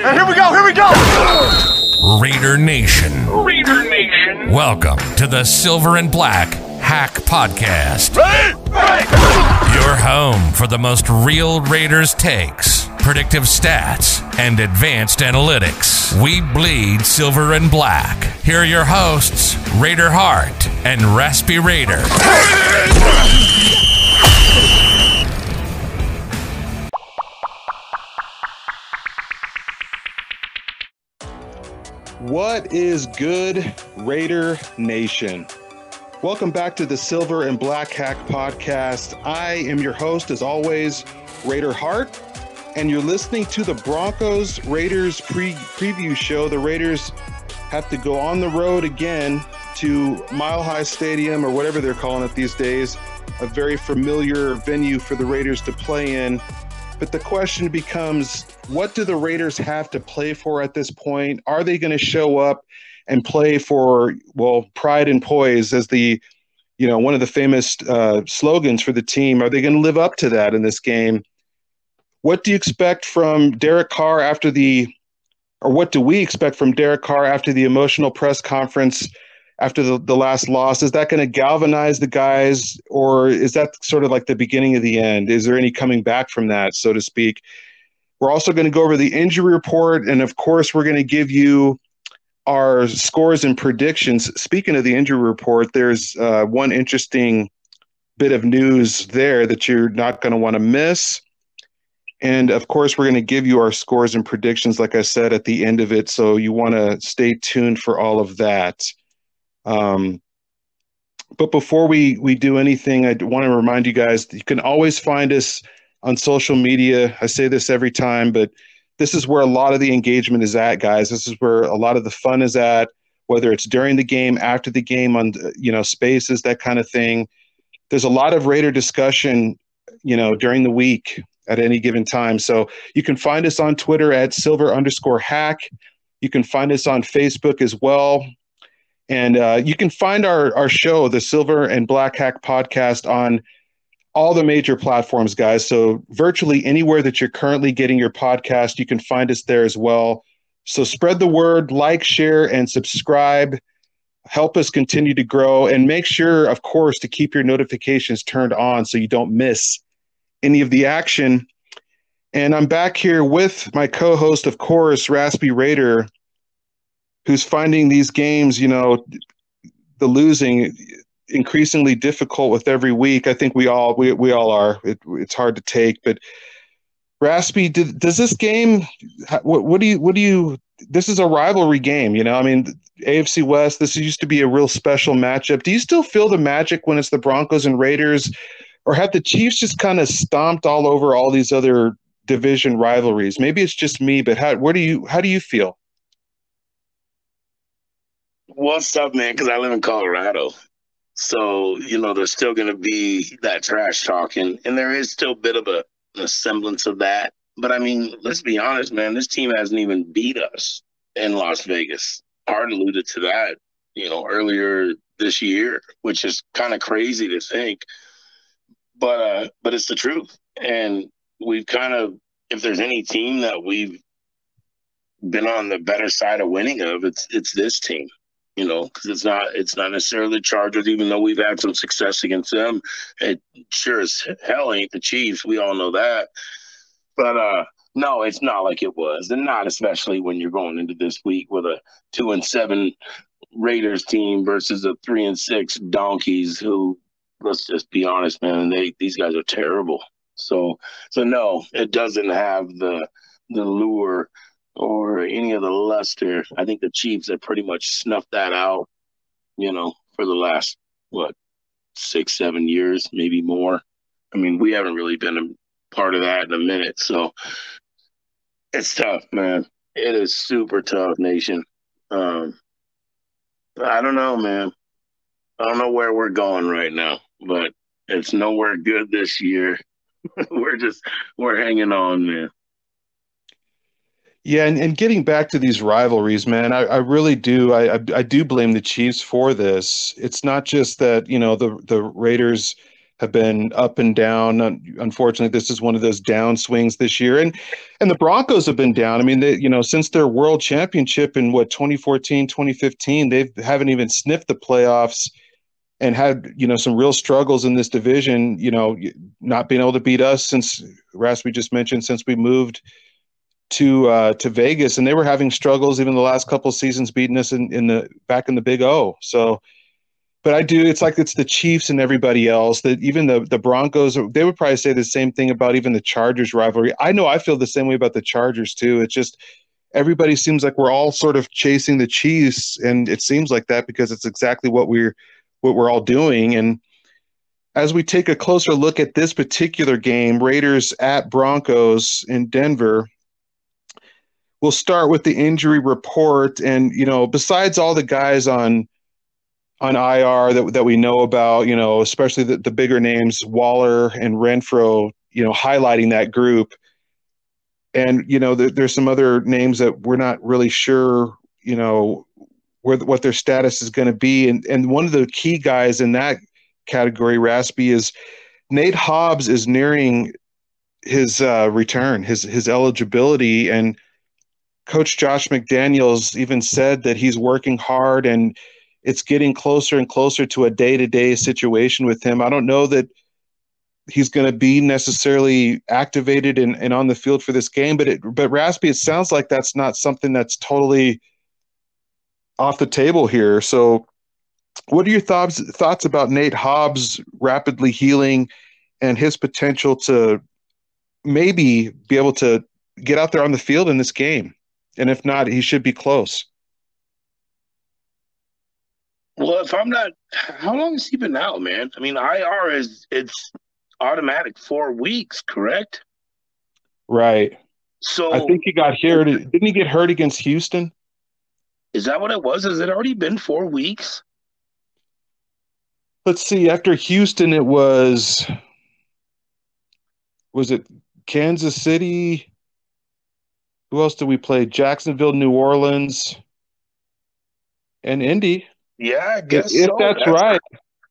And here we go, here we go! Raider Nation. Raider Nation. Welcome to the Silver and Black Hack Podcast. Ready? Ready! Your home for the most real Raiders takes, predictive stats, and advanced analytics. We bleed silver and black. Here are your hosts, Raider Hart and Raspy Raider. What is good, Raider Nation? Welcome back to the Silver and Black Hack Podcast. I am your host, as always, Raider Hart, and you're listening to the Broncos Raiders pre- preview show. The Raiders have to go on the road again to Mile High Stadium, or whatever they're calling it these days, a very familiar venue for the Raiders to play in. But the question becomes what do the Raiders have to play for at this point? Are they going to show up and play for, well, pride and poise as the, you know, one of the famous uh, slogans for the team? Are they going to live up to that in this game? What do you expect from Derek Carr after the, or what do we expect from Derek Carr after the emotional press conference? After the, the last loss is that going to galvanize the guys or is that sort of like the beginning of the end? Is there any coming back from that so to speak? We're also going to go over the injury report and of course we're going to give you our scores and predictions. Speaking of the injury report there's uh, one interesting bit of news there that you're not going to want to miss. And of course we're going to give you our scores and predictions like i said at the end of it so you want to stay tuned for all of that um, but before we we do anything, I want to remind you guys you can always find us on social media. I say this every time, but this is where a lot of the engagement is at, guys. This is where a lot of the fun is at. Whether it's during the game, after the game, on you know spaces, that kind of thing. There's a lot of Raider discussion, you know, during the week at any given time. So you can find us on Twitter at silver underscore hack. You can find us on Facebook as well. And uh, you can find our, our show, the Silver and Black Hack podcast, on all the major platforms, guys. So, virtually anywhere that you're currently getting your podcast, you can find us there as well. So, spread the word, like, share, and subscribe. Help us continue to grow. And make sure, of course, to keep your notifications turned on so you don't miss any of the action. And I'm back here with my co host, of course, Raspy Raider who's finding these games, you know, the losing increasingly difficult with every week. I think we all we, we all are. It, it's hard to take, but Raspy, did, does this game? What, what do you what do you? This is a rivalry game, you know. I mean, AFC West. This used to be a real special matchup. Do you still feel the magic when it's the Broncos and Raiders, or have the Chiefs just kind of stomped all over all these other division rivalries? Maybe it's just me, but how? Where do you? How do you feel? What's up, man? Because I live in Colorado. So, you know, there's still going to be that trash talking, and there is still a bit of a, a semblance of that. But I mean, let's be honest, man, this team hasn't even beat us in Las Vegas. Hart alluded to that, you know, earlier this year, which is kind of crazy to think. But uh, but it's the truth. And we've kind of if there's any team that we've been on the better side of winning of, it's it's this team you know, because it's not it's not necessarily the Chargers, even though we've had some success against them. It sure as hell ain't the Chiefs. We all know that. But uh no, it's not like it was, and not especially when you're going into this week with a two and seven Raiders team versus a three and six Donkeys. Who, let's just be honest, man, they these guys are terrible. So, so no, it doesn't have the the lure or any of the luster. I think the Chiefs have pretty much snuffed that out, you know, for the last, what, six, seven years, maybe more. I mean, we haven't really been a part of that in a minute. So it's tough, man. It is super tough, nation. Um, I don't know, man. I don't know where we're going right now, but it's nowhere good this year. we're just we're hanging on, man. Yeah, and, and getting back to these rivalries, man, I, I really do. I, I, I do blame the Chiefs for this. It's not just that you know the the Raiders have been up and down. Unfortunately, this is one of those down swings this year, and and the Broncos have been down. I mean, they, you know, since their World Championship in what 2014, 2015, they haven't even sniffed the playoffs, and had you know some real struggles in this division. You know, not being able to beat us since Raspy just mentioned since we moved to uh, to Vegas, and they were having struggles even the last couple seasons beating us in, in the back in the Big O. So but I do. It's like it's the Chiefs and everybody else. That even the the Broncos, they would probably say the same thing about even the Chargers rivalry. I know I feel the same way about the Chargers too. It's just everybody seems like we're all sort of chasing the Chiefs, and it seems like that because it's exactly what we're what we're all doing. And as we take a closer look at this particular game, Raiders at Broncos in Denver, we'll start with the injury report. And you know, besides all the guys on on IR that that we know about, you know, especially the, the bigger names, Waller and Renfrow, you know, highlighting that group. And you know, there, there's some other names that we're not really sure, you know, where what their status is going to be. And and one of the key guys in that category, Raspy, is Nate Hobbs is nearing his uh, return, his his eligibility, and Coach Josh McDaniels even said that he's working hard and it's getting closer and closer to a day to day situation with him. I don't know that he's going to be necessarily activated and, and on the field for this game, but it, but Raspy, it sounds like that's not something that's totally off the table here. So, what are your thoughts thoughts about Nate Hobbs rapidly healing and his potential to maybe be able to get out there on the field in this game? And if not, he should be close. Well, if I'm not, how long has he been out, man? I mean, IR is it's automatic four weeks, correct? Right. So I think he got hurt. Didn't he get hurt against Houston? Is that what it was? Has it already been four weeks? Let's see. After Houston, it was was it Kansas City? Who else did we play? Jacksonville, New Orleans, and Indy. Yeah, I guess if so. that's, that's right.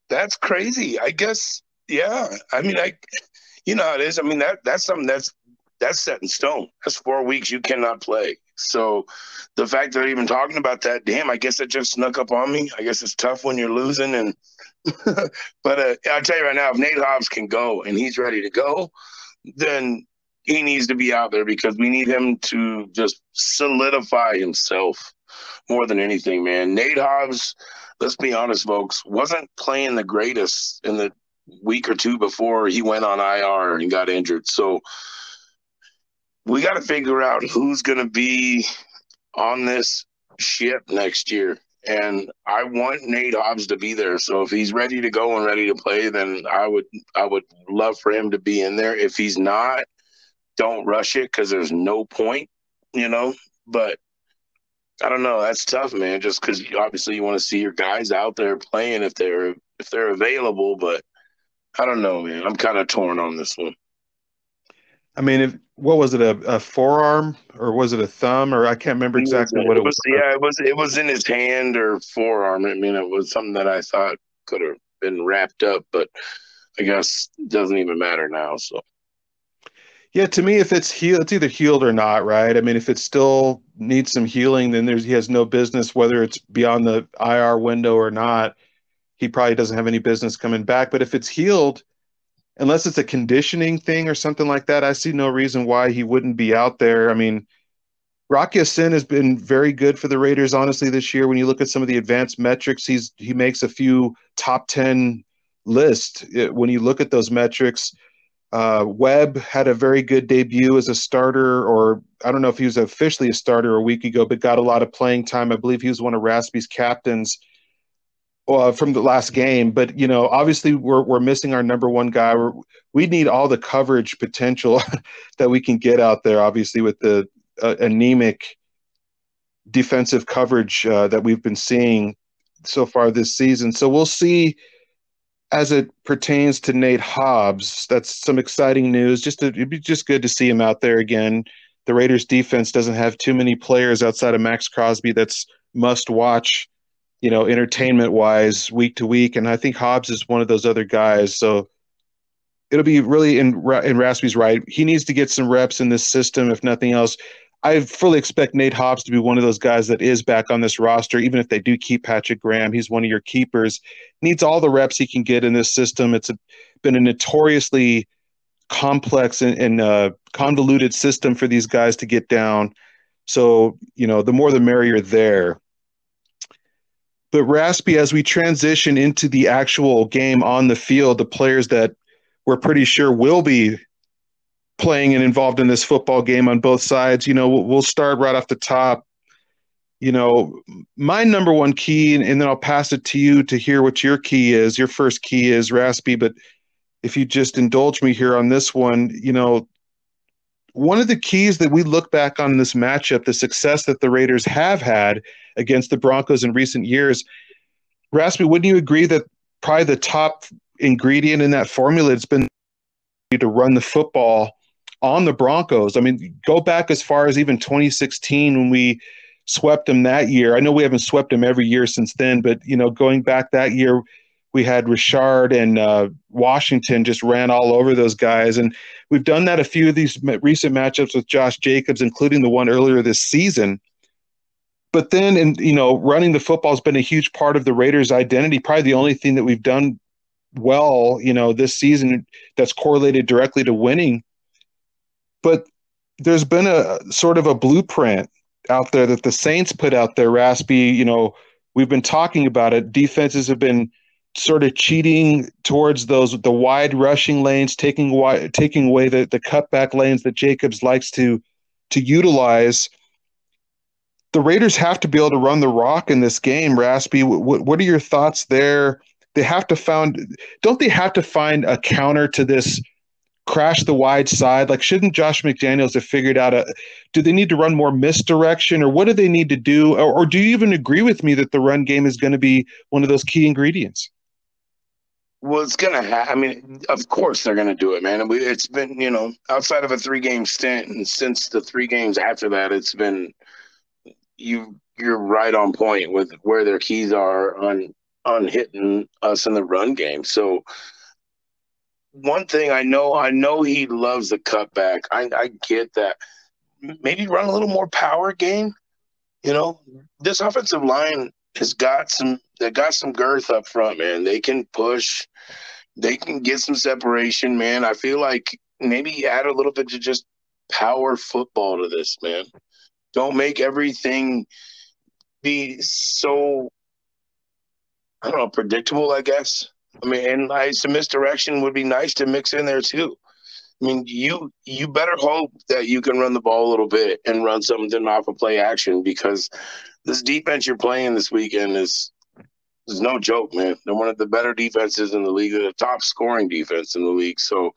That's crazy. I guess. Yeah. I mean, I, you know how it is. I mean that that's something that's that's set in stone. That's four weeks you cannot play. So the fact that they're even talking about that, damn, I guess it just snuck up on me. I guess it's tough when you're losing. And but uh, I'll tell you right now, if Nate Hobbs can go and he's ready to go, then he needs to be out there because we need him to just solidify himself more than anything, man. Nate Hobbs, let's be honest, folks, wasn't playing the greatest in the week or two before he went on IR and got injured. So we got to figure out who's going to be on this ship next year. And I want Nate Hobbs to be there. So if he's ready to go and ready to play, then I would I would love for him to be in there. If he's not, don't rush it because there's no point, you know. But I don't know. That's tough, man. Just because obviously you want to see your guys out there playing if they're if they're available, but I don't know, man. I'm kind of torn on this one. I mean, if, what was it a, a, forearm or was it a thumb or I can't remember exactly it what it was, was. Yeah, it was. It was in his hand or forearm. I mean, it was something that I thought could have been wrapped up, but I guess it doesn't even matter now. So. Yeah, to me, if it's healed, it's either healed or not, right? I mean, if it still needs some healing, then there's he has no business whether it's beyond the IR window or not. He probably doesn't have any business coming back. But if it's healed, unless it's a conditioning thing or something like that, I see no reason why he wouldn't be out there. I mean, Rock Ya-Sin has been very good for the Raiders, honestly, this year. When you look at some of the advanced metrics, he's he makes a few top ten lists. Eh, when you look at those metrics, uh, Webb had a very good debut as a starter, or I don't know if he was officially a starter a week ago, but got a lot of playing time. I believe he was one of Raspy's captains uh, from the last game. But you know, obviously, we're we're missing our number one guy. We're, we need all the coverage potential that we can get out there. Obviously, with the uh, anemic defensive coverage uh, that we've been seeing so far this season. So we'll see as it pertains to Nate Hobbs, that's some exciting news. Just to, it'd be just good to see him out there again. The Raiders defense doesn't have too many players outside of Maxx Crosby that's must watch, you know, entertainment wise week to week. And I think Hobbs is one of those other guys. So it'll be really in in Raspy's right. He needs to get some reps in this system, if nothing else. I fully expect Nate Hobbs to be one of those guys that is back on this roster, even if they do keep Patrick Graham. He's one of your keepers. Needs all the reps he can get in this system. It's a, been a notoriously complex and, and uh, convoluted system for these guys to get down. So, you know, the more the merrier there. But Raspy, as we transition into the actual game on the field, the players that we're pretty sure will be playing and involved in this football game on both sides, you know, we'll start right off the top. You know, my number one key, and, then I'll pass it to you to hear what your key is. Your first key is Raspy, but if you just indulge me here on this one, you know, one of the keys that we look back on this matchup, the success that the Raiders have had against the Broncos in recent years, Raspy, wouldn't you agree that probably the top ingredient in that formula has been to run the football on the Broncos? I mean, go back as far as even 2016 when we swept them that year. I know we haven't swept them every year since then, but you know, going back that year, we had Richard and uh, Washington just ran all over those guys. And we've done that a few of these recent matchups with Josh Jacobs, including the one earlier this season. But then, and you know, running the football has been a huge part of the Raiders' identity. Probably the only thing that we've done well, you know, this season that's correlated directly to winning. But there's been a sort of a blueprint out there that the Saints put out there, Raspy. You know, we've been talking about it. Defenses have been sort of cheating towards those the wide rushing lanes, taking wide, taking away the, the cutback lanes that Jacobs likes to to utilize. The Raiders have to be able to run the rock in this game, Raspy. What, what are your thoughts there? They have to find don't they have to find a counter to this crash the wide side? Like, shouldn't Josh McDaniels have figured out a? Do they need to run more misdirection, or what do they need to do? Or, or do you even agree with me that the run game is going to be one of those key ingredients? Well, it's gonna. Ha- I mean, of course they're gonna do it, man. It's been, you know, outside of a three-game stint, and since the three games after that, it's been you. You're right on point with where their keys are on on hitting us in the run game. So one thing I know, I know he loves the cutback. I, I get that. Maybe run a little more power game. You know, this offensive line has got some they got some girth up front, man. They can push, they can get some separation, man. I feel like maybe add a little bit to just power football to this, man. Don't make everything be so I don't know, predictable, I guess. I mean, and I, some misdirection would be nice to mix in there too. I mean, you you better hope that you can run the ball a little bit and run something off of play action because this defense you're playing this weekend is is no joke, man. They're one of the better defenses in the league. They're the top scoring defense in the league. So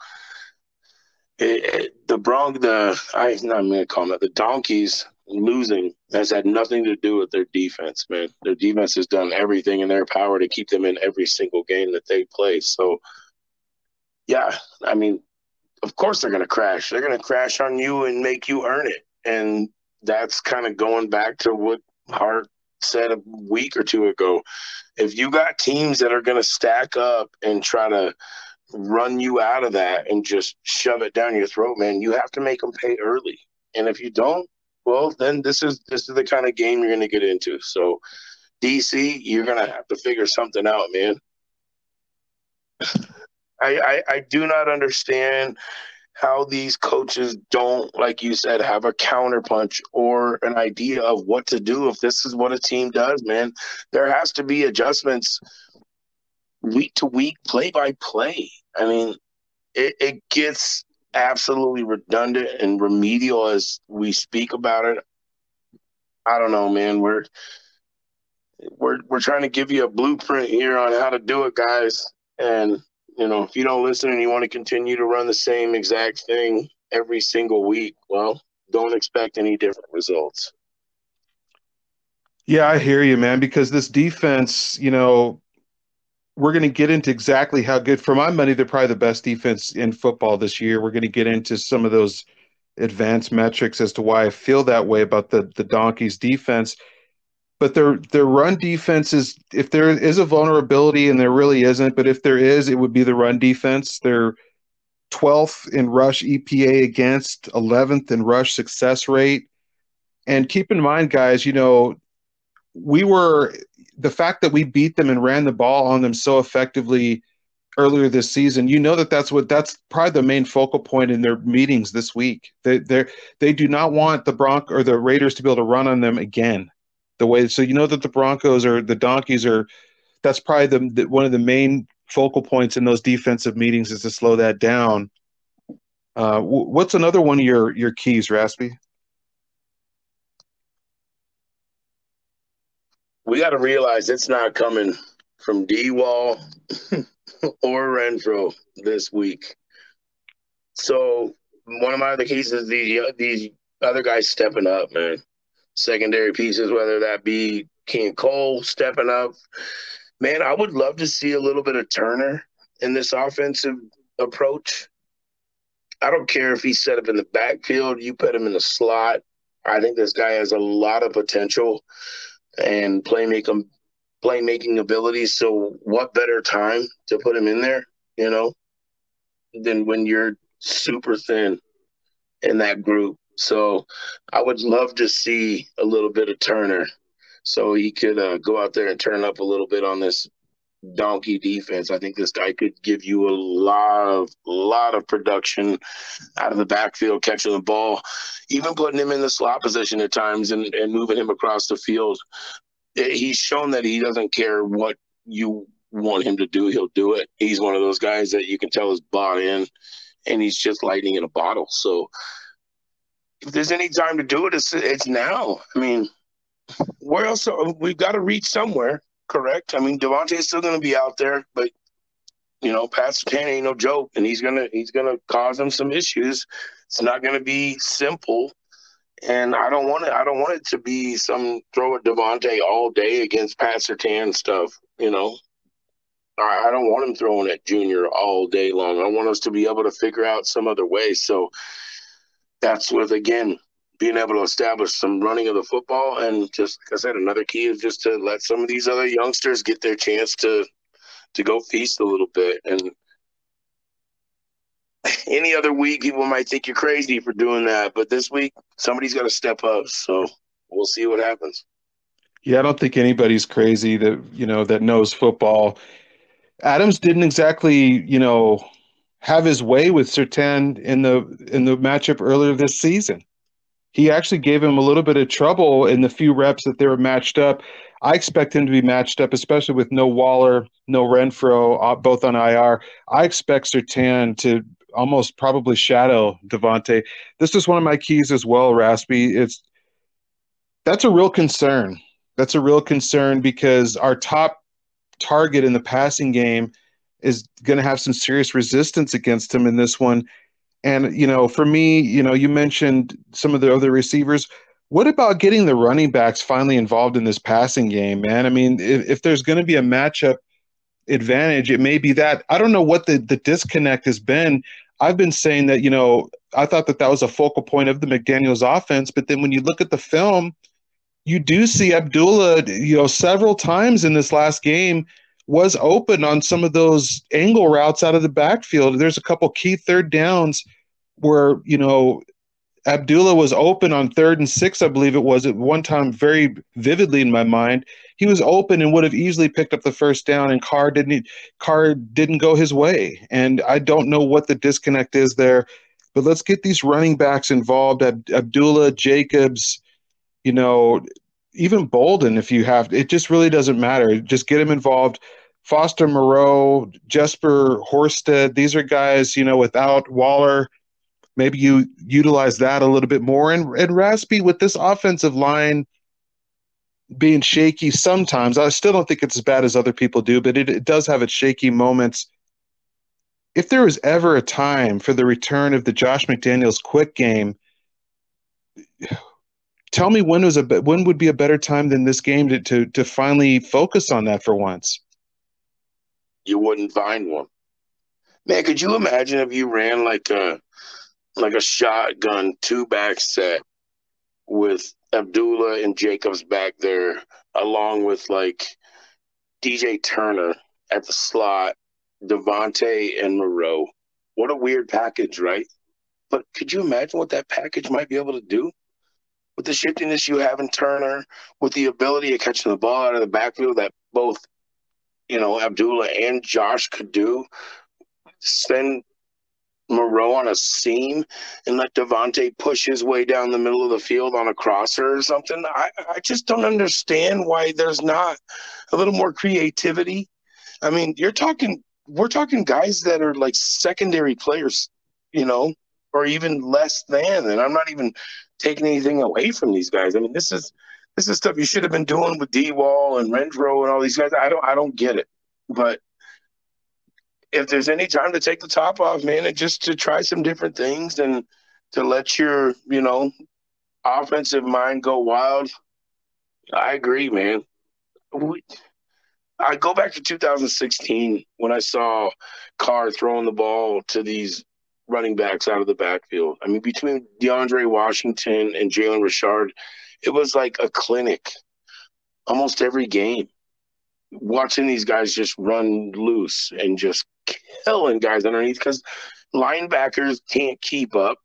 it, it, the Bronx, the I'm going to call them the Donkeys losing has had nothing to do with their defense, man. Their defense has done everything in their power to keep them in every single game that they play. So, yeah, I mean, of course they're going to crash. They're going to crash on you and make you earn it. And that's kind of going back to what Hart said a week or two ago. If you got teams that are going to stack up and try to run you out of that and just shove it down your throat, man, you have to make them pay early. And if you don't, well, then this is this is the kind of game you're going to get into. So, DC, you're going to have to figure something out, man. I, I, I do not understand how these coaches don't, like you said, have a counterpunch or an idea of what to do if this is what a team does, man. There has to be adjustments week to week, play by play. I mean, it, it gets absolutely redundant and remedial as we speak about it. I don't know, man. We're we're we're trying to give you a blueprint here on how to do it, guys. And you know, if you don't listen and you want to continue to run the same exact thing every single week, well, don't expect any different results. Yeah, I hear you, man, because this defense, you know, we're going to get into exactly how good, for my money, they're probably the best defense in football this year. We're going to get into some of those advanced metrics as to why I feel that way about the the Donkeys defense. But their their run defense is if there is a vulnerability and there really isn't, but if there is, it would be the run defense. They're 12th in rush EPA against, 11th in rush success rate. And keep in mind, guys, you know, we were the fact that we beat them and ran the ball on them so effectively earlier this season. You know that that's what that's probably the main focal point in their meetings this week. They they they do not want the Bronc or the Raiders to be able to run on them again. The way so you know that the Broncos or the Donkeys are that's probably the, the one of the main focal points in those defensive meetings is to slow that down. Uh, what's another one of your your keys, Raspy? We got to realize it's not coming from D Wall or Renfrow this week. So one of my other keys is these these other guys stepping up, man. Secondary pieces, whether that be King Cole stepping up, Man, I would love to see a little bit of Turner in this offensive approach. I don't care if he's set up in the backfield, you put him in the slot. I think this guy has a lot of potential and playmaking playmaking abilities. So what better time to put him in there, you know, than when you're super thin in that group. So I would love to see a little bit of Turner so he could uh, go out there and turn up a little bit on this donkey defense. I think this guy could give you a lot of lot of production out of the backfield, catching the ball, even putting him in the slot position at times and, and moving him across the field. Eh, he's shown that he doesn't care what you want him to do, he'll do it. He's one of those guys that you can tell is bought in and he's just lightning in a bottle. So if there's any time to do it, it's it's now. I mean, where else? We've got to reach somewhere, correct? I mean, Davante's still going to be out there, but you know, Pat Surtain ain't no joke, and he's gonna he's gonna cause them some issues. It's not going to be simple, and I don't want it. I don't want it to be some throw at Davante all day against Pat Surtain stuff. You know, I, I don't want him throwing at Junior all day long. I want us to be able to figure out some other way. So that's with again being able to establish some running of the football. And just like I said, another key is just to let some of these other youngsters get their chance to to go feast a little bit. And any other week, people might think you're crazy for doing that, but this week somebody's got to step up. So we'll see what happens. Yeah, I don't think anybody's crazy that you know that knows football. Adams didn't exactly, you know, have his way with Surtain in the in the matchup earlier this season he actually gave him a little bit of trouble in the few reps that they were matched up. I expect him to be matched up, especially with no Waller, no Renfrow, uh, both on IR. I expect Surtain to almost probably shadow Davante. This is one of my keys as well, Raspy. It's that's a real concern. That's a real concern because our top target in the passing game is going to have some serious resistance against him in this one. And you know, for me, you know, you mentioned some of the other receivers. What about getting the running backs finally involved in this passing game, man? I mean, if, if there's going to be a matchup advantage, it may be that. I don't know what the the disconnect has been. I've been saying that, you know, I thought that that was a focal point of the McDaniels offense, but then when you look at the film, you do see Abdullah, you know, several times in this last game was open on some of those angle routes out of the backfield. There's a couple key third downs where, you know, Abdullah was open on third and six, I believe it was at one time, very vividly in my mind. He was open and would have easily picked up the first down, and Carr didn't. Carr didn't go his way, and I don't know what the disconnect is there. But let's get these running backs involved. Ab- Abdullah, Jacobs, you know, even Bolden. If you have, it just really doesn't matter. Just get him involved. Foster Moreau, Jesper Horsted, these are guys, you know, without Waller, maybe you utilize that a little bit more. And, and Raspy with this offensive line being shaky sometimes, I still don't think it's as bad as other people do, but it, it does have its shaky moments. If there was ever a time for the return of the Josh McDaniels quick game, tell me when was a when would be a better time than this game to to, to finally focus on that for once you wouldn't find one. Man, could you imagine if you ran like a like a shotgun two back set with Abdullah and Jacobs back there, along with like DJ Turner at the slot, Davante and Moreau. what a weird package, right? But could you imagine what that package might be able to do? With the shiftiness you have in Turner, with the ability of catching the ball out of the backfield that both, you know, Abdullah and Josh could do, send Moreau on a seam and let Davante push his way down the middle of the field on a crosser or something. I, I just don't understand why there's not a little more creativity. I mean, you're talking, we're talking guys that are like secondary players, you know, or even less than. And I'm not even taking anything away from these guys. I mean, this is this is stuff you should have been doing with D Wall and Renfrow and all these guys. I don't I don't get it. But if there's any time to take the top off, man, and just to try some different things and to let your, you know, offensive mind go wild, I agree, man. We, I go back to 2016 when I saw Carr throwing the ball to these running backs out of the backfield. I mean, between DeAndre Washington and Jalen Richard, it was like a clinic almost every game. Watching these guys just run loose and just killing guys underneath because linebackers can't keep up.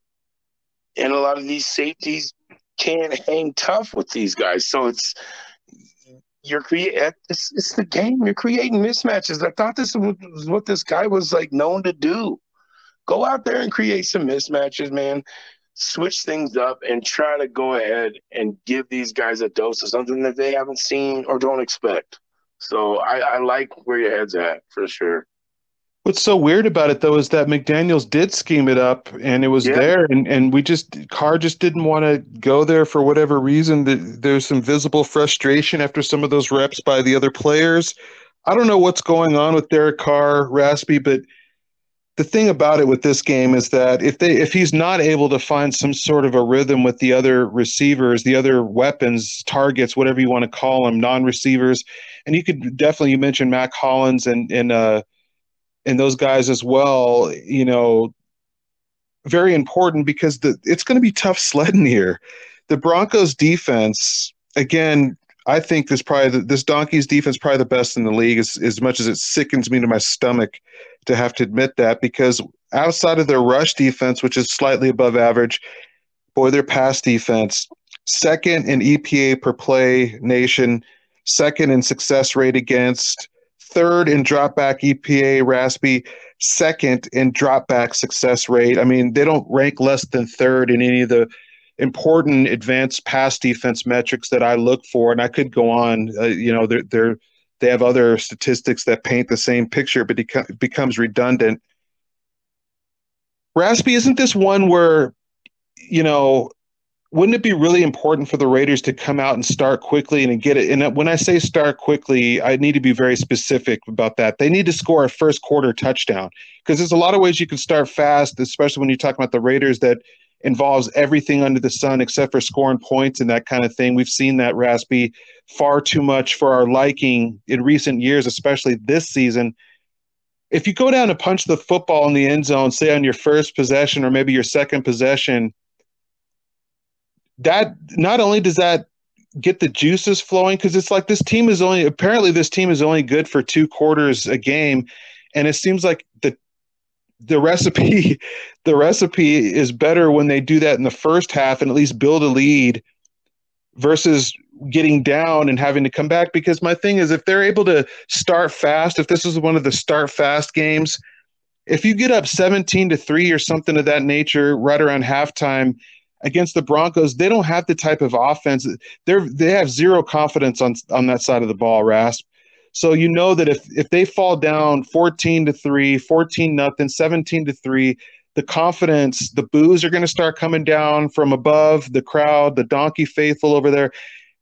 And a lot of these safeties can't hang tough with these guys. So it's you're creating it's, it's the game. You're creating mismatches. I thought this was what this guy was like known to do. Go out there and create some mismatches, man. Switch things up and try to go ahead and give these guys a dose of something that they haven't seen or don't expect. So I, I like where your head's at for sure. What's so weird about it though is that McDaniels did scheme it up and it was yeah. there and, and we just Carr just didn't want to go there for whatever reason. There's some visible frustration after some of those reps by the other players. I don't know what's going on with Derek Carr, Raspy, but the thing about it with this game is that if they if he's not able to find some sort of a rhythm with the other receivers, the other weapons, targets, whatever you want to call them, non-receivers, and you could definitely you mentioned Mack Hollins and and uh and those guys as well, you know, very important because the it's going to be tough sledding here. The Broncos defense, again, I think this probably this Donkeys defense probably the best in the league. As as much as it sickens me to my stomach to have to admit that, because outside of their rush defense, which is slightly above average, boy, their pass defense second in EPA per play nation, second in success rate against, third in dropback EPA Raspy, second in dropback success rate. I mean, they don't rank less than third in any of the important advanced pass defense metrics that I look for, and I could go on. Uh, you know, they're, they're they have other statistics that paint the same picture, but it becomes redundant. Raspy, isn't this one where, you know, wouldn't it be really important for the Raiders to come out and start quickly and get it? And when I say start quickly, I need to be very specific about that. They need to score a first quarter touchdown because there's a lot of ways you can start fast, especially when you talk about the Raiders that involves everything under the sun except for scoring points and that kind of thing. We've seen that Raspy far too much for our liking in recent years, especially this season. If you go down and punch the football in the end zone, say on your first possession or maybe your second possession, that not only does that get the juices flowing because it's like this team is only apparently this team is only good for two quarters a game and it seems like the the recipe the recipe is better when they do that in the first half and at least build a lead versus getting down and having to come back because my thing is if they're able to start fast if this is one of the start fast games if you get up 17 to 3 or something of that nature right around halftime against the Broncos, they don't have the type of offense. They're they have zero confidence on on that side of the ball, Rasp. So you know that if if they fall down 14 to 3, 14 nothing, 17 to 3, the confidence, the boos are going to start coming down from above, the crowd, the donkey faithful over there.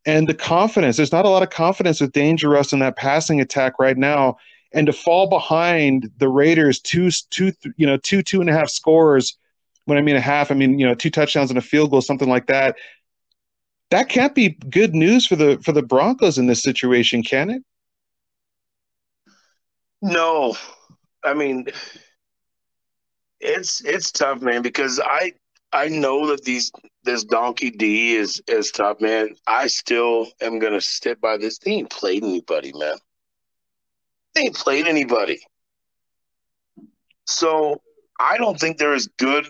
And the confidence, there's not a lot of confidence with Dangerous in that passing attack right now. And to fall behind the Raiders two, two, you know, two, two and a half scores when I mean a half, I mean you know two touchdowns and a field goal, something like that. That can't be good news for the for the Broncos in this situation, can it? No, I mean it's it's tough, man, because I I know that these this donkey D is is tough, man. I still am gonna stick by this. They ain't played anybody, man. They ain't played anybody. So I don't think they're as good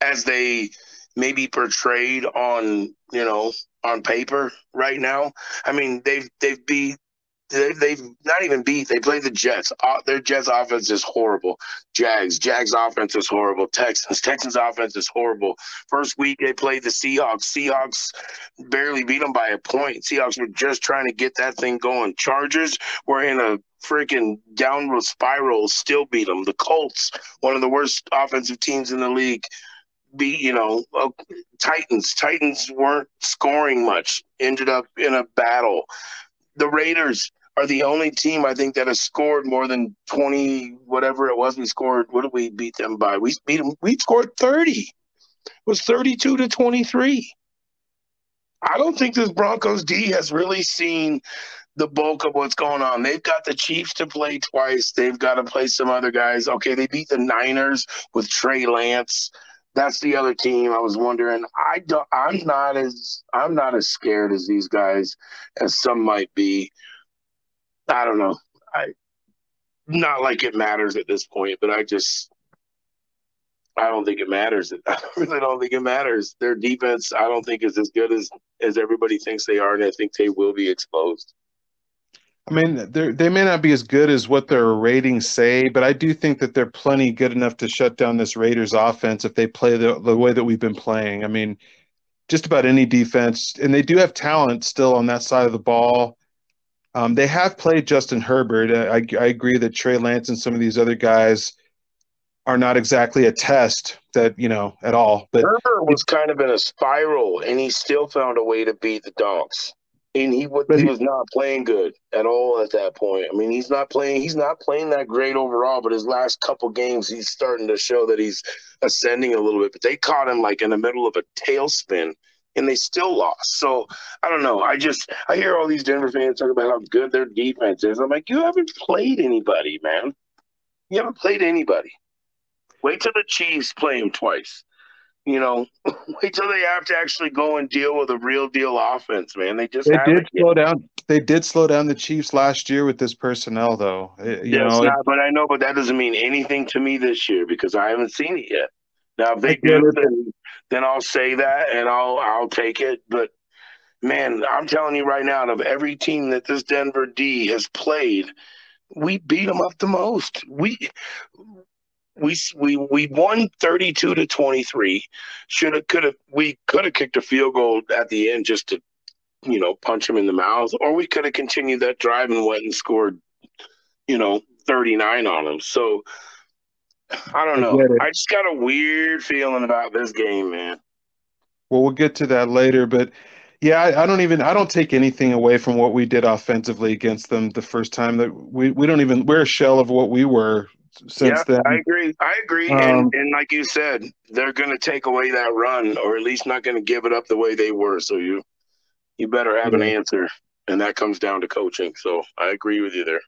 as they maybe portrayed on you know on paper right now. I mean, they've they've beat they, they've not even beat. They played the Jets. Uh, their Jets offense is horrible. Jags. Jags offense is horrible. Texans. Texans offense is horrible. First week they played the Seahawks. Seahawks barely beat them by a point. Seahawks were just trying to get that thing going. Chargers were in a freaking downward spiral. Still beat them. The Colts, one of the worst offensive teams in the league, beat you know uh, Titans. Titans weren't scoring much. Ended up in a battle. The Raiders are the only team I think that has scored more than 20, whatever it was. We scored, what did we beat them by? We beat them, we scored 30. It was 32 to 23. I don't think this Broncos D has really seen the bulk of what's going on. They've got the Chiefs to play twice. They've got to play some other guys. Okay, they beat the Niners with Trey Lance. That's the other team. I was wondering. I don't. I'm not as. I'm not as scared as these guys as some might be. I don't know. I not like it matters at this point, but I just I don't think it matters. I really don't think it matters. Their defense, I don't think is as good as as everybody thinks they are, and I think they will be exposed. I mean, they they may not be as good as what their ratings say, but I do think that they're plenty good enough to shut down this Raiders offense if they play the the way that we've been playing. I mean, just about any defense, and they do have talent still on that side of the ball. Um, they have played Justin Herbert. I, I agree that Trey Lance and some of these other guys are not exactly a test that you know at all. But Herbert was kind of in a spiral, and he still found a way to beat the dogs. And he, was, he was not playing good at all at that point. I mean, he's not playing. He's not playing that great overall. But his last couple games, he's starting to show that he's ascending a little bit. But they caught him like in the middle of a tailspin and they still lost. So I don't know. I just I hear all these Denver fans talk about how good their defense is. I'm like, you haven't played anybody, man. You haven't played anybody. Wait till the Chiefs play them twice. You know, wait till they have to actually go and deal with a real deal offense, man. They just they did slow down. They did slow down the Chiefs last year with this personnel, though. Eh, you yeah, know, not, but I know, but that doesn't mean anything to me this year because I haven't seen it yet. Now, if they do, then, then I'll say that and I'll I'll take it. But man, I'm telling you right now, of every team that this Denver D has played, we beat them up the most. We we we we won 32 to 23. Should have could have we could have kicked a field goal at the end just to you know punch him in the mouth, or we could have continued that drive and went and scored you know 39 on them. So I don't know. I, I just got a weird feeling about this game, man. Well, we'll get to that later, but yeah, I, I, don't even I don't take anything away from what we did offensively against them the first time. That we, we don't even we're a shell of what we were since yeah, then. I agree. I agree. Um, and, and like you said, they're going to take away that run, or at least not going to give it up the way they were. So you you better have yeah. an answer, and that comes down to coaching. So I agree with you there.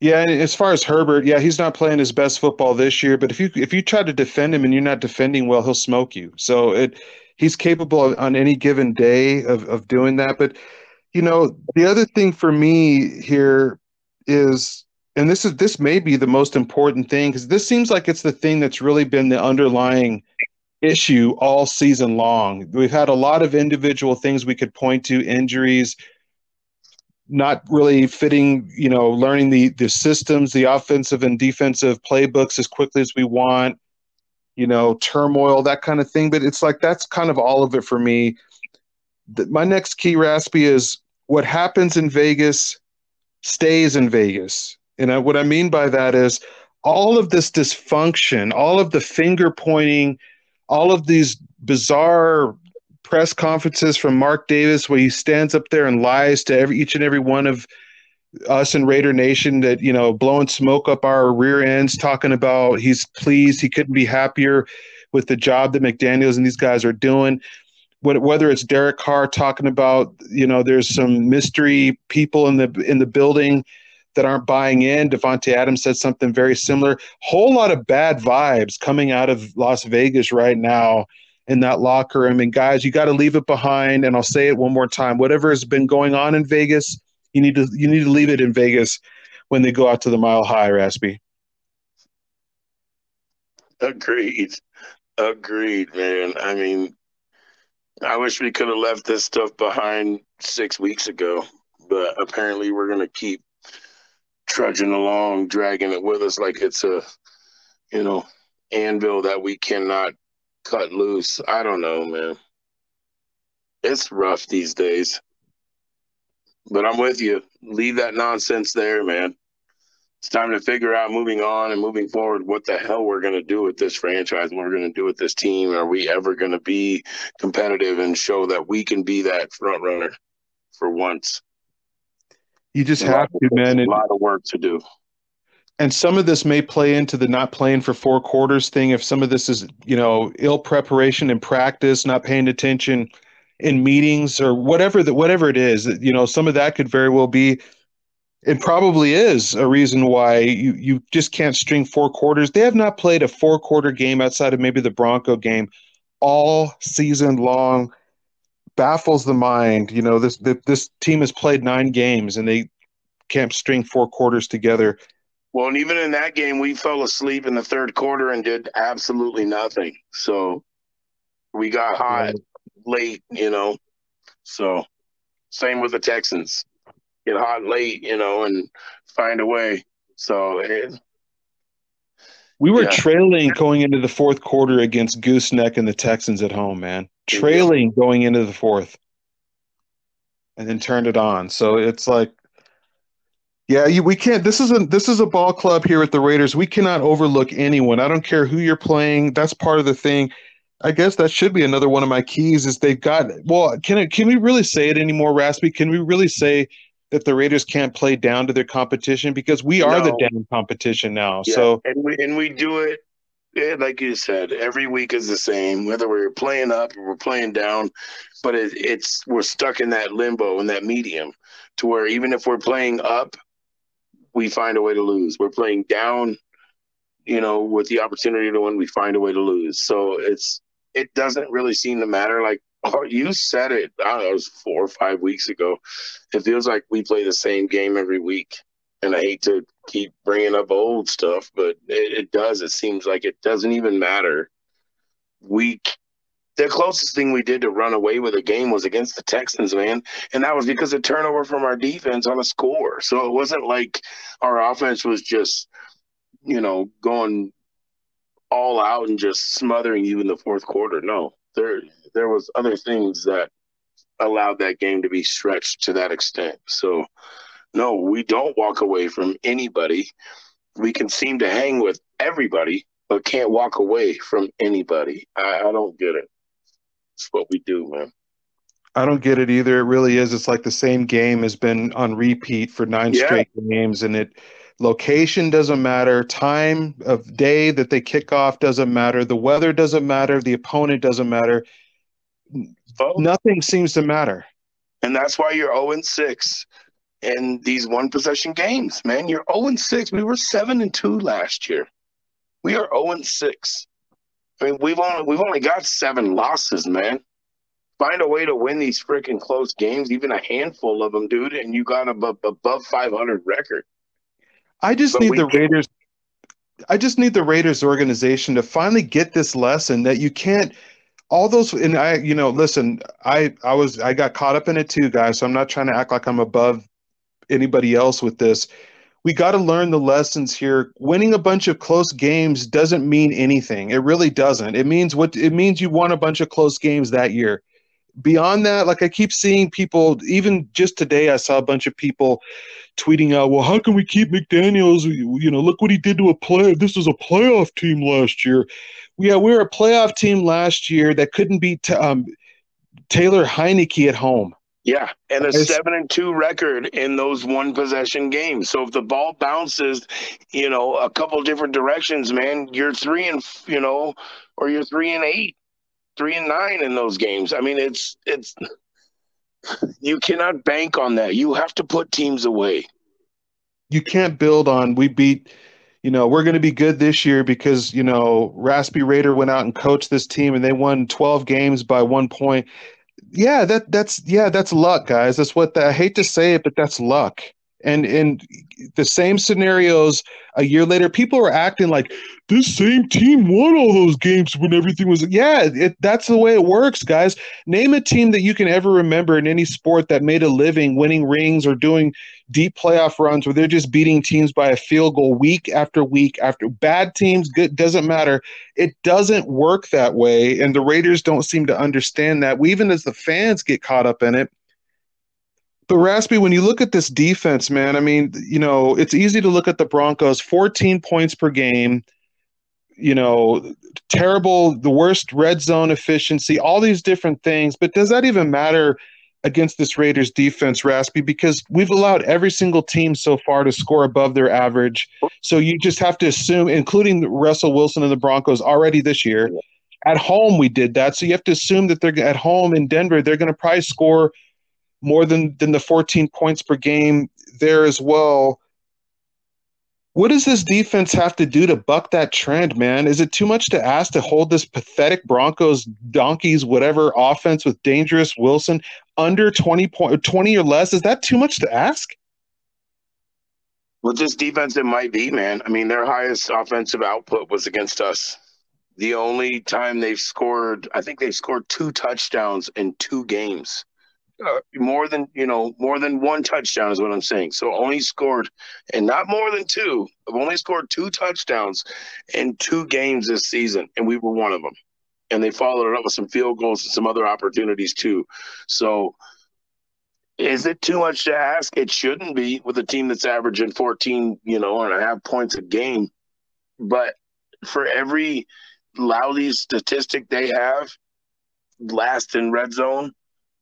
Yeah, and as far as Herbert, yeah, he's not playing his best football this year. But if you if you try to defend him and you're not defending well, he'll smoke you. So it he's capable of, on any given day of of doing that. But you know, the other thing for me here is, and this is this may be the most important thing because this seems like it's the thing that's really been the underlying issue all season long. We've had a lot of individual things we could point to, injuries not really fitting, you know, learning the the systems, the offensive and defensive playbooks as quickly as we want, you know, turmoil, that kind of thing. But it's like that's kind of all of it for me. The, my next key, Raspy, is what happens in Vegas stays in Vegas. And I, what I mean by that is all of this dysfunction, all of the finger pointing, all of these bizarre press conferences from Mark Davis where he stands up there and lies to every each and every one of us in Raider Nation that you know blowing smoke up our rear ends, talking about he's pleased, he couldn't be happier with the job that McDaniel's and these guys are doing. Whether it's Derek Carr talking about you know there's some mystery people in the in the building that aren't buying in. Davante Adams said something very similar. Whole lot of bad vibes coming out of Las Vegas right now in that locker room. And guys, you got to leave it behind. And I'll say it one more time: whatever has been going on in Vegas, you need to you need to leave it in Vegas when they go out to the Mile High, Raspy. Agreed. Agreed, man. I mean, I wish we could have left this stuff behind six weeks ago, but apparently we're gonna keep trudging along, dragging it with us like it's a, you know, anvil that we cannot cut loose. I don't know, man. It's rough these days. But I'm with you. Leave that nonsense there, man. It's time to figure out moving on and moving forward what the hell we're going to do with this franchise, what we're going to do with this team. Are we ever going to be competitive and show that we can be that front runner for once? You just have to, man. A lot of work to do. And some of this may play into the not playing for four quarters thing. If some of this is, you know, ill preparation in practice, not paying attention in meetings or whatever that whatever it is, you know, some of that could very well be it probably is a reason why you, you just can't string four quarters. They have not played a four quarter game outside of maybe the Bronco game all season long. Baffles the mind. You know, this this team has played nine games and they can't string four quarters together. Well, and even in that game, we fell asleep in the third quarter and did absolutely nothing. So we got hot late, you know. So same with the Texans. Get hot late, you know, and find a way. So it, we were Yeah. trailing going into the fourth quarter against Gooseneck and the Texans at home, man. Trailing going into the fourth. And then turned it on. So it's like yeah, you, we can't. This is a this is a ball club here at the Raiders. We cannot overlook anyone. I don't care who you're playing. That's part of the thing. I guess that should be another one of my keys. Is they've got well. Can it, can we really say it anymore, Raspy? Can we really say that the Raiders can't play down to their competition because we are the No. down competition now? Yeah, So and we and we do it, yeah, like you said, every week is the same. Whether we're playing up or we're playing down, but it, it's we're stuck in that limbo in that medium, to where even if we're playing up, we find a way to lose. We're playing down, you know, with the opportunity to win, we find a way to lose. So it's it doesn't really seem to matter. Like oh, you said it, I don't know, it was four or five weeks ago. It feels like we play the same game every week and I hate to keep bringing up old stuff, but it, it does. It seems like it doesn't even matter. We, the closest thing we did to run away with a game was against the Texans, man, and that was because of turnover from our defense on a score. So it wasn't like our offense was just, you know, going all out and just smothering you in the fourth quarter. No, there there was other things that allowed that game to be stretched to that extent. So no, we don't walk away from anybody. We can seem to hang with everybody, but can't walk away from anybody. I, I don't get it. It's what we do, man. I don't get it either. It really is. It's like the same game has been on repeat for nine Yeah. straight games, and it location doesn't matter, time of day that they kick off doesn't matter, the weather doesn't matter, the opponent doesn't matter. Oh, Nothing seems to matter. and that's why you're 0 and 6 in these one possession games, man. You're 0 and 6. We were 7 and 2 last year. We are 0 and 6. I mean, we've only we've only got seven losses, man. Find a way to win these freaking close games, even a handful of them, dude, and you got a above 500 record. I just But need the Raiders. I just need the Raiders organization to finally get this lesson that you can't. All those and I, you know, listen. I I was I got caught up in it too, guys. So I'm not trying to act like I'm above anybody else with this. We got to learn the lessons here. Winning a bunch of close games doesn't mean anything. It really doesn't. It means what it means. You won a bunch of close games that year. Beyond that, like I keep seeing people, even just today, I saw a bunch of people tweeting out, "Well, how can we keep McDaniels? You know, look what he did to a play. This is a playoff team last year. Yeah, we were a playoff team last year that couldn't beat um, Taylor Heinicke at home. Yeah, and a It's- seven and two record in those one possession games. So if the ball bounces, you know, a couple different directions, man, you're three and you know, or you're three and eight, three and nine in those games. I mean, it's it's you cannot bank on that. You have to put teams away. You can't build on we beat. You know, we're going to be good this year because you know Raspy Raider went out and coached this team and they won 12 games by one point. Yeah, that that's yeah, that's luck, guys. That's what the, I hate to say it, but that's luck. And in the same scenarios a year later, people are acting like this same team won all those games when everything was. Yeah, it, that's the way it works, guys. Name a team that you can ever remember in any sport that made a living winning rings or doing deep playoff runs where they're just beating teams by a field goal week after week after bad teams. Good doesn't matter. It doesn't work that way, and the Raiders don't seem to understand that. We even as the fans get caught up in it but Raspy, when you look at this defense, man, I mean, you know, it's easy to look at the Broncos, 14 points per game, you know, terrible, the worst red zone efficiency, all these different things. But does that even matter against this Raiders defense, Raspy? Because we've allowed every single team so far to score above their average. So you just have to assume, including Russell Wilson and the Broncos already this year. At home, we did that. So you have to assume that they're at home in Denver, they're going to probably score – more than than the 14 points per game there as well. What does this defense have to do to buck that trend, man? Is it too much to ask to hold this pathetic Broncos donkeys whatever offense with dangerous Wilson under 20 point 20 or less? Is that too much to ask? Well, just defense it might be, man. I mean, their highest offensive output was against us. The only time they've scored, I think they've scored two touchdowns in two games uh, more than you know more than one touchdown is what I'm saying. So only scored and not more than two. I've only scored two touchdowns in two games this season, and we were one of them. And they followed it up with some field goals and some other opportunities too. So is it too much to ask? It shouldn't be with a team that's averaging 14, you know, and a half points a game. But for every lousy statistic they have, last in red zone,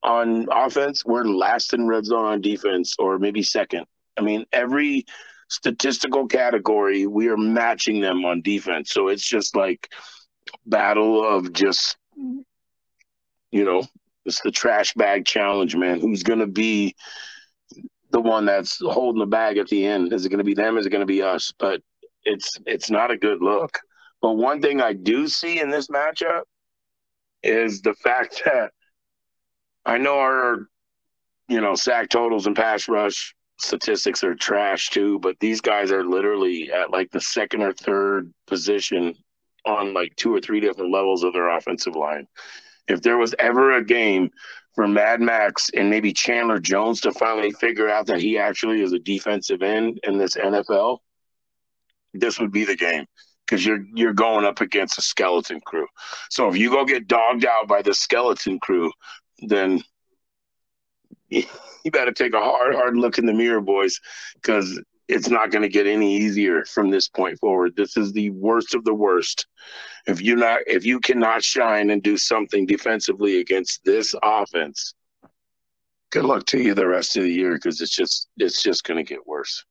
on offense, we're last in red zone on defense, or maybe second. I mean, every statistical category, we are matching them on defense. So it's just like battle of just, you know, it's the trash bag challenge, man. Who's going to be the one that's holding the bag at the end? Is it going to be them? Is it going to be us? But it's it's not a good look. But one thing I do see in this matchup is the fact that I know our, you know, sack totals and pass rush statistics are trash too, but these guys are literally at like the second or third position on like two or three different levels of their offensive line. If there was ever a game for Mad Max and maybe Chandler Jones to finally figure out that he actually is a defensive end in this NFL, this would be the game because you're you're going up against a skeleton crew. So if you go get dogged out by the skeleton crew, then you better take a hard, hard look in the mirror, boys, because it's not going to get any easier from this point forward. This is the worst of the worst. If you not, if you cannot shine and do something defensively against this offense, good luck to you the rest of the year because it's just it's just going to get worse.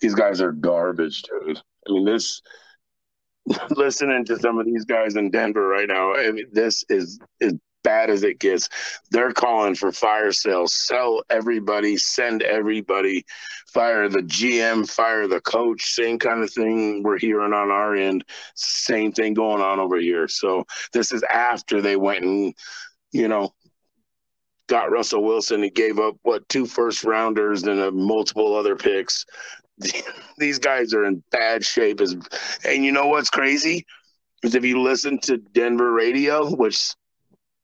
These guys are garbage, dude. I mean, this listening to some of these guys in Denver right now. I mean, this is is bad as it gets. They're calling for fire sales, sell everybody, send everybody, fire the GM, fire the coach, same kind of thing we're hearing on our end. Same thing going on over here. So this is after they went and, you know, got Russell Wilson. He gave up what two first rounders and a multiple other picks. These guys are in bad shape. As and you know what's crazy is if you listen to Denver radio, which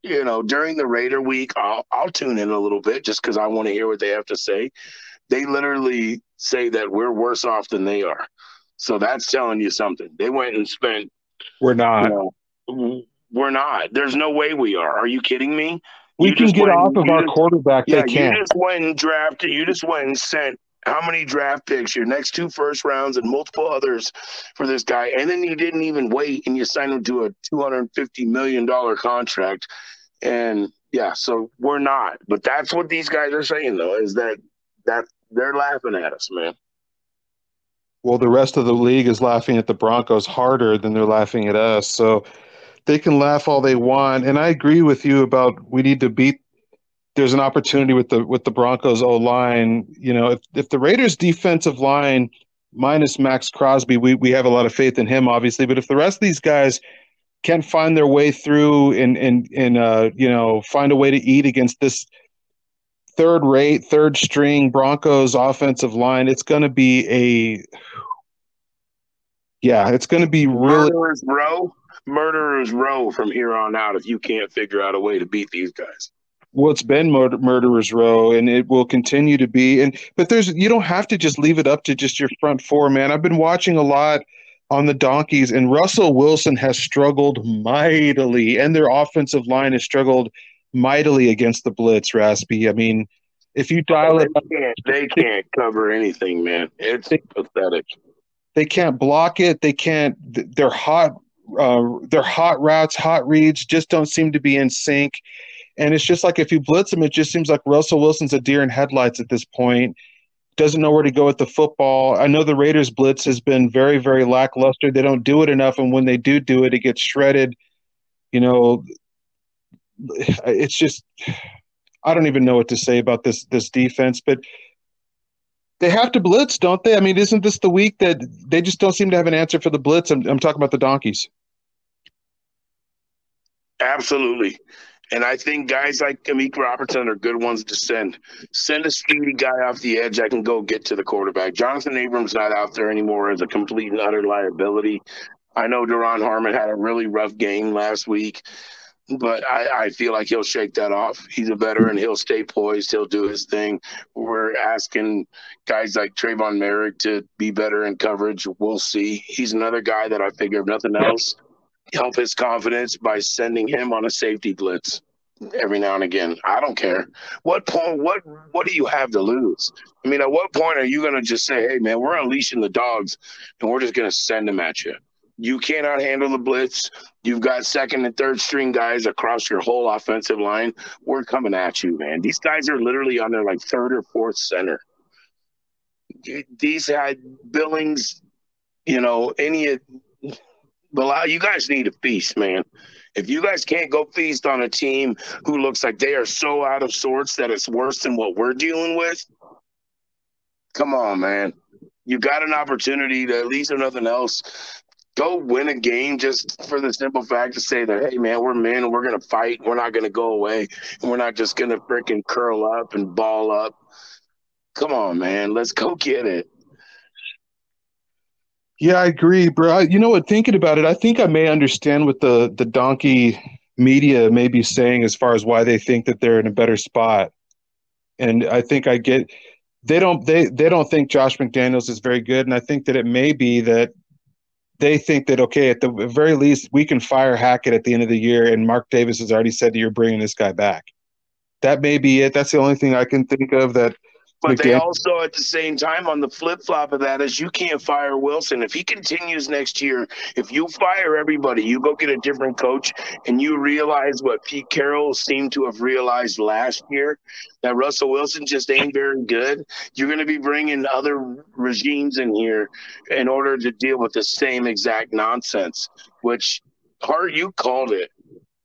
you know, during the Raider week, I'll, I'll tune in a little bit just because I want to hear what they have to say. They literally say that we're worse off than they are. So that's telling you something. They went and spent. We're not. You know, we're not. There's no way we are. Are you kidding me? We you can get off of our just, quarterback. Yeah, they can't. You just went and drafted. You just went and sent how many draft picks, your next two first rounds, and multiple others for this guy. And then you didn't even wait and you signed him to a $250 million contract. And yeah, so we're not. But that's what these guys are saying, though, is that that they're laughing at us, man. Well, the rest of the league is laughing at the Broncos harder than they're laughing at us. So they can laugh all they want. And I agree with you about we need to beat there's an opportunity with the with the Broncos O line. You know, if if the Raiders defensive line minus Maxx Crosby, we we have a lot of faith in him, obviously. But if the rest of these guys can't find their way through and and and uh, you know find a way to eat against this third rate, third string Broncos offensive line. It's going to be a yeah, it's going to be really murderers row, murderers row from here on out. If you can't figure out a way to beat these guys, well, it's been murder, murderers row, and it will continue to be. And but there's you don't have to just leave it up to just your front four, man. I've been watching a lot on the donkeys, and Russell Wilson has struggled mightily, and their offensive line has struggled mightily against the blitz. Raspy, I mean. If you dial they it, up, can't, they can't cover anything, man. It's pathetic. they can't block it. They can't. They're hot. Uh, their hot routes, hot reads just don't seem to be in sync. And it's just like if you blitz them, it just seems like Russell Wilson's a deer in headlights at this point. Doesn't know where to go with the football. I know the Raiders blitz has been very, very lackluster. They don't do it enough, and when they do do it, it gets shredded. You know, it's just I don't even know what to say about this this defense, but they have to blitz, don't they? I mean, isn't this the week that they just don't seem to have an answer for the blitz? I'm, I'm talking about the donkeys. Absolutely. And I think guys like Amik Robertson are good ones to send. Send a speedy guy off the edge I can go get to the quarterback. Johnathan Abram's not out there anymore as a complete and utter liability. I know Duron Harmon had a really rough game last week, but I, I feel like he'll shake that off. He's a veteran. He'll stay poised. He'll do his thing. We're asking guys like Tre'von Moehrig to be better in coverage. We'll see. He's another guy that I figure, if nothing else, help his confidence by sending him on a safety blitz every now and again. I don't care. What point what what do you have to lose? I mean, at what point are you gonna just say, Hey man, we're unleashing the dogs and we're just gonna send them at you? You cannot handle the blitz. You've got second and third string guys across your whole offensive line. We're coming at you, man. These guys are literally on their like third or fourth center. These had Billings, you know, any but you guys need a feast, man. If you guys can't go feast on a team who looks like they are so out of sorts that it's worse than what we're dealing with, come on, man. You got an opportunity to at least, if nothing else, go win a game just for the simple fact to say that, hey, man, we're men, we're going to fight, we're not going to go away, we're not just going to freaking curl up and ball up. Come on, man. Let's go get it. Yeah, I agree, bro. I, you know what? Thinking about it, I think I may understand what the the donkey media may be saying as far as why they think that they're in a better spot. And I think I get they don't they they don't think Josh McDaniels is very good, and I think that it may be that they think that okay, at the very least, we can fire Hackett at the end of the year, and Mark Davis has already said that you're bringing this guy back. That may be it. That's the only thing I can think of that but they also, at the same time, on the flip flop of that, is you can't fire Wilson. If he continues next year, if you fire everybody, you go get a different coach, and you realize what Pete Carroll seemed to have realized last year that Russell Wilson just ain't very good, you're going to be bringing other regimes in here in order to deal with the same exact nonsense, which Hart, you called it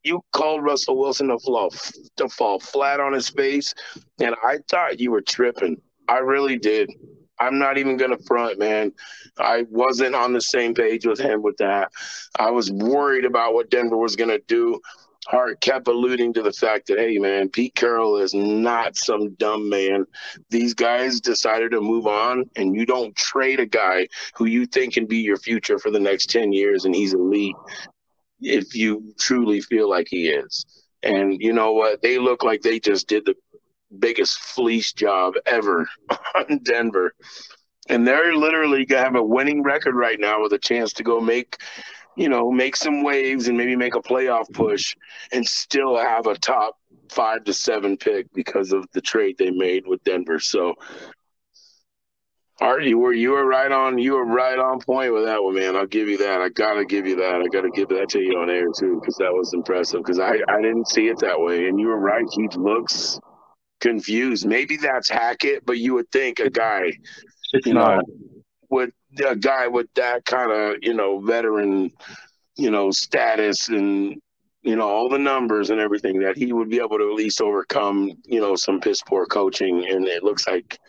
you called Russell Wilson to fall to fall flat on his face, and I thought you were tripping. I really did. I'm not even gonna front, man. I wasn't on the same page with him with that. I was worried about what Denver was gonna do. Hart kept alluding to the fact that, hey, man, Pete Carroll is not some dumb man. These guys decided to move on, and you don't trade a guy who you think can be your future for the next 10 years, and he's elite if you truly feel like he is. And you know what? They look like they just did the biggest fleece job ever on Denver. And they're literally gonna have a winning record right now with a chance to go make, you know, make some waves and maybe make a playoff push and still have a top five to seven pick because of the trade they made with Denver. So Hart, you were you were right on you were right on point with that one, man. I'll give you that. I gotta give you that. I gotta give that to you on air too, because that was impressive. Because I I didn't see it that way, and you were right. He looks confused. Maybe that's Hackett, but you would think a guy, it's you not. know, with a guy with that kind of you know veteran, you know, status and you know all the numbers and everything that he would be able to at least overcome you know some piss poor coaching, and it looks like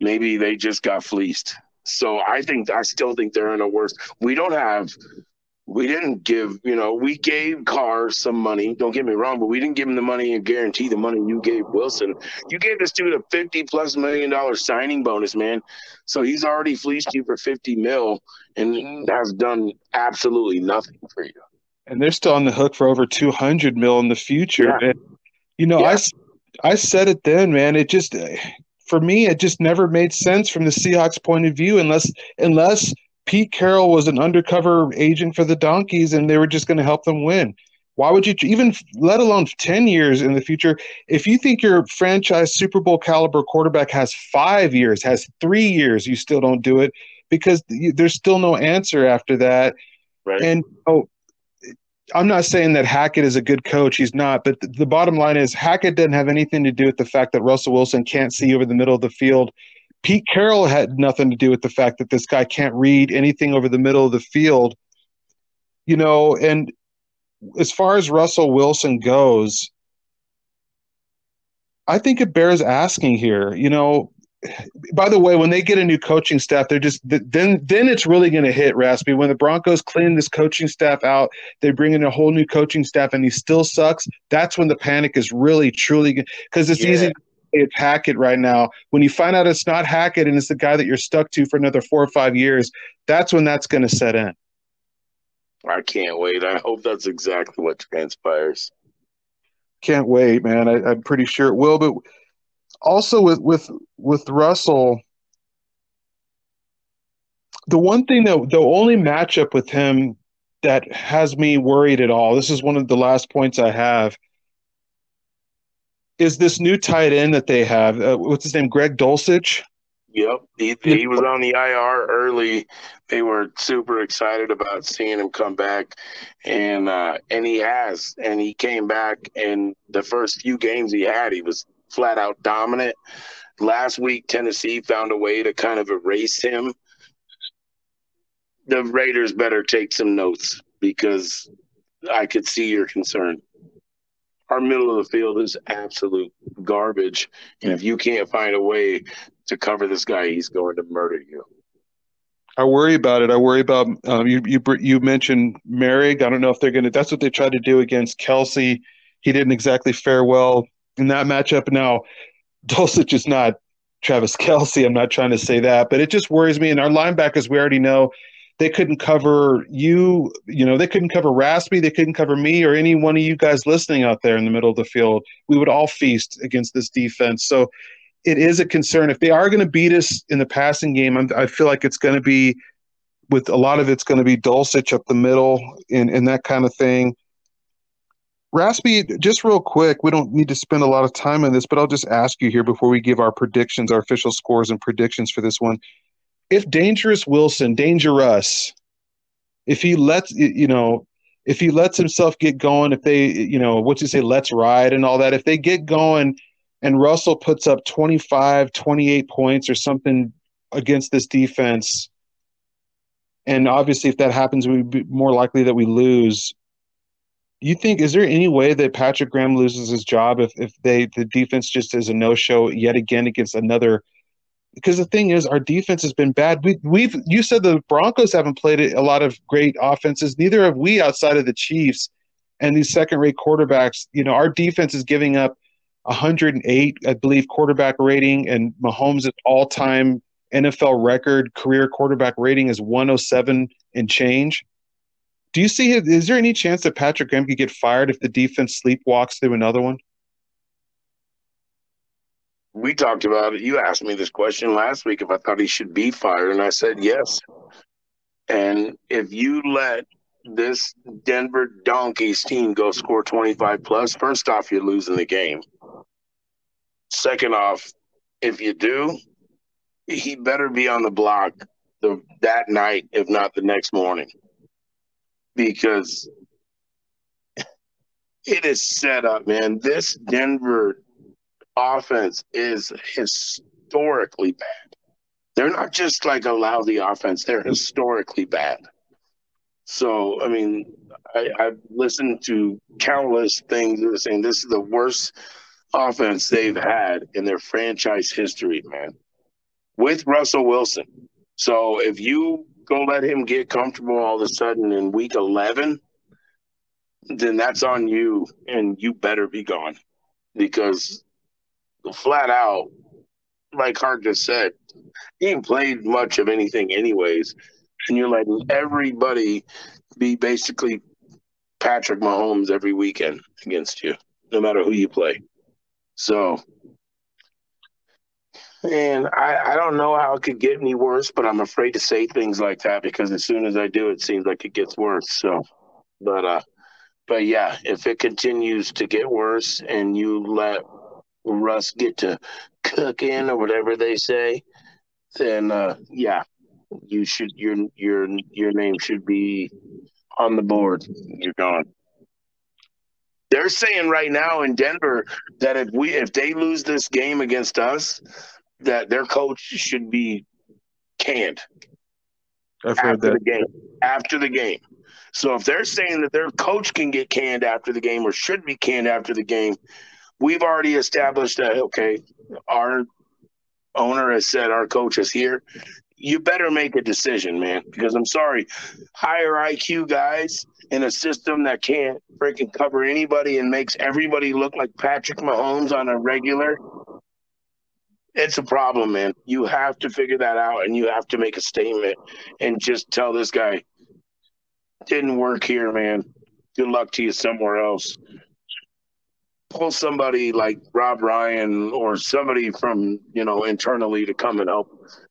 maybe they just got fleeced. So I think I still think they're in a worse. We don't have we didn't give, you know, we gave Carr some money. Don't get me wrong, but we didn't give him the money and guarantee the money you gave Wilson. You gave this dude a fifty plus million dollar signing bonus, man. So he's already fleeced you for fifty mil and has done absolutely nothing for you. And they're still on the hook for over two hundred mil in the future. Yeah. And, you know, Yeah. I I said it then, man. It just for me, it just never made sense from the Seahawks' point of view, unless unless Pete Carroll was an undercover agent for the Donkeys and they were just going to help them win. Why would you even, let alone 10 years in the future, if you think your franchise Super Bowl caliber quarterback has five years, has three years, you still don't do it because you, there's still no answer after that. Right. And oh, I'm not saying that Hackett is a good coach. He's not. But the, the bottom line is Hackett doesn't have anything to do with the fact that Russell Wilson can't see over the middle of the field. Pete Carroll had nothing to do with the fact that this guy can't read anything over the middle of the field. You know, and as far as Russell Wilson goes, I think it bears asking here. You know, by the way, when they get a new coaching staff, they're just then then it's really going to hit Raspy. When the Broncos clean this coaching staff out, they bring in a whole new coaching staff, and he still sucks. That's when the panic is really truly because it's Yeah. easy. to say It's Hackett right now. When you find out it's not Hackett and it's the guy that you're stuck to for another four or five years, that's when that's going to set in. I can't wait. I hope that's exactly what transpires. Can't wait, man. I, I'm pretty sure it will. But also with with with Russell, the one thing that the only matchup with him that has me worried at all. This is one of the last points I have. Is this new tight end that they have? Uh, what's his name? Greg Dulcich. Yep, he, he was on the IR early. They were super excited about seeing him come back, and uh, and he has, and he came back. And the first few games he had, he was flat out dominant. Last week, Tennessee found a way to kind of erase him. The Raiders better take some notes because I could see your concern. Our middle of the field is absolute garbage, and if you can't find a way to cover this guy, he's going to murder you. I worry about it. I worry about um, you. You you mentioned Moehrig. I don't know if they're going to. That's what they tried to do against Kelce. He didn't exactly fare well in that matchup. Now, Dulcich is not Travis Kelce. I'm not trying to say that, but it just worries me. And our linebackers, we already know they couldn't cover you. You know, they couldn't cover Raspy. They couldn't cover me or any one of you guys listening out there in the middle of the field. We would all feast against this defense. So it is a concern. If they are going to beat us in the passing game, I'm, I feel like it's going to be with a lot of it's going to be Dulcich up the middle and, and that kind of thing. Raspy, just real quick, we don't need to spend a lot of time on this, but I'll just ask you here before we give our predictions, our official scores and predictions for this one. If Dangerous Wilson, Dangerous, if he lets you know, if he lets himself get going, if they, you know, what you say, let's ride and all that, if they get going and Russell puts up 25, 28 points or something against this defense, and obviously if that happens, we'd be more likely that we lose. You think is there any way that Patrick Graham loses his job if, if they the defense just is a no show yet again against another because the thing is our defense has been bad. We we've you said the Broncos haven't played a lot of great offenses, neither have we outside of the Chiefs and these second rate quarterbacks. You know, our defense is giving up 108, I believe, quarterback rating, and Mahomes' all time NFL record career quarterback rating is 107 and change. Do you see? Is there any chance that Patrick Graham could get fired if the defense sleepwalks through another one? We talked about it. You asked me this question last week if I thought he should be fired, and I said yes. And if you let this Denver Donkeys team go score 25 plus, first off, you're losing the game. Second off, if you do, he better be on the block the, that night, if not the next morning, because it is set up, man. This Denver offense is historically bad. They're not just like a lousy offense, they're historically bad. So, I mean, I, I've listened to countless things that are saying this is the worst offense they've had in their franchise history, man, with Russell Wilson. So, if you go let him get comfortable all of a sudden in week 11, then that's on you and you better be gone because flat out, like Hart just said, he ain't played much of anything anyways. And you're letting everybody be basically Patrick Mahomes every weekend against you, no matter who you play. So, and I, I don't know how it could get any worse, but I'm afraid to say things like that because as soon as I do, it seems like it gets worse. So, but, uh, but yeah, if it continues to get worse and you let Russ get to cook in or whatever they say, then uh, yeah, you should your your your name should be on the board. You're gone. They're saying right now in Denver that if we if they lose this game against us, that their coach should be canned. I've heard after that. the game. After the game. So if they're saying that their coach can get canned after the game or should be canned after the game, we've already established that okay, our owner has said our coach is here. You better make a decision, man, because I'm sorry, higher IQ guys in a system that can't freaking cover anybody and makes everybody look like Patrick Mahomes on a regular. It's a problem, man. You have to figure that out and you have to make a statement and just tell this guy, didn't work here, man. Good luck to you somewhere else pull somebody like Rob Ryan or somebody from you know internally to come and help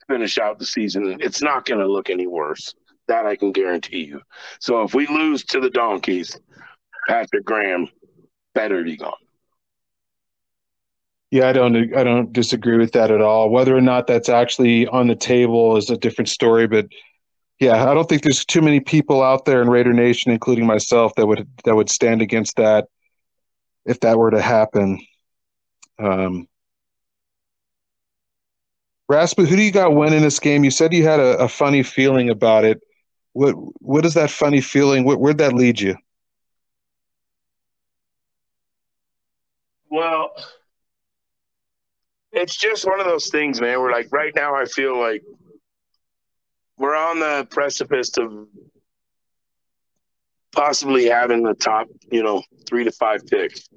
finish out the season, it's not going to look any worse. That I can guarantee you. So if we lose to the Donkeys, Patrick Graham better be gone. Yeah, I don't I don't disagree with that at all. Whether or not that's actually on the table is a different story, but yeah, I don't think there's too many people out there in Raider Nation, including myself, that would that would stand against that if that were to happen. Um, Rasmus, who do you got winning this game? You said you had a, a funny feeling about it. What what is that funny feeling? Where, where'd that lead you? Well, it's just one of those things, man. We're like right now. I feel like we're on the precipice of possibly having the top, you know, three to five picks,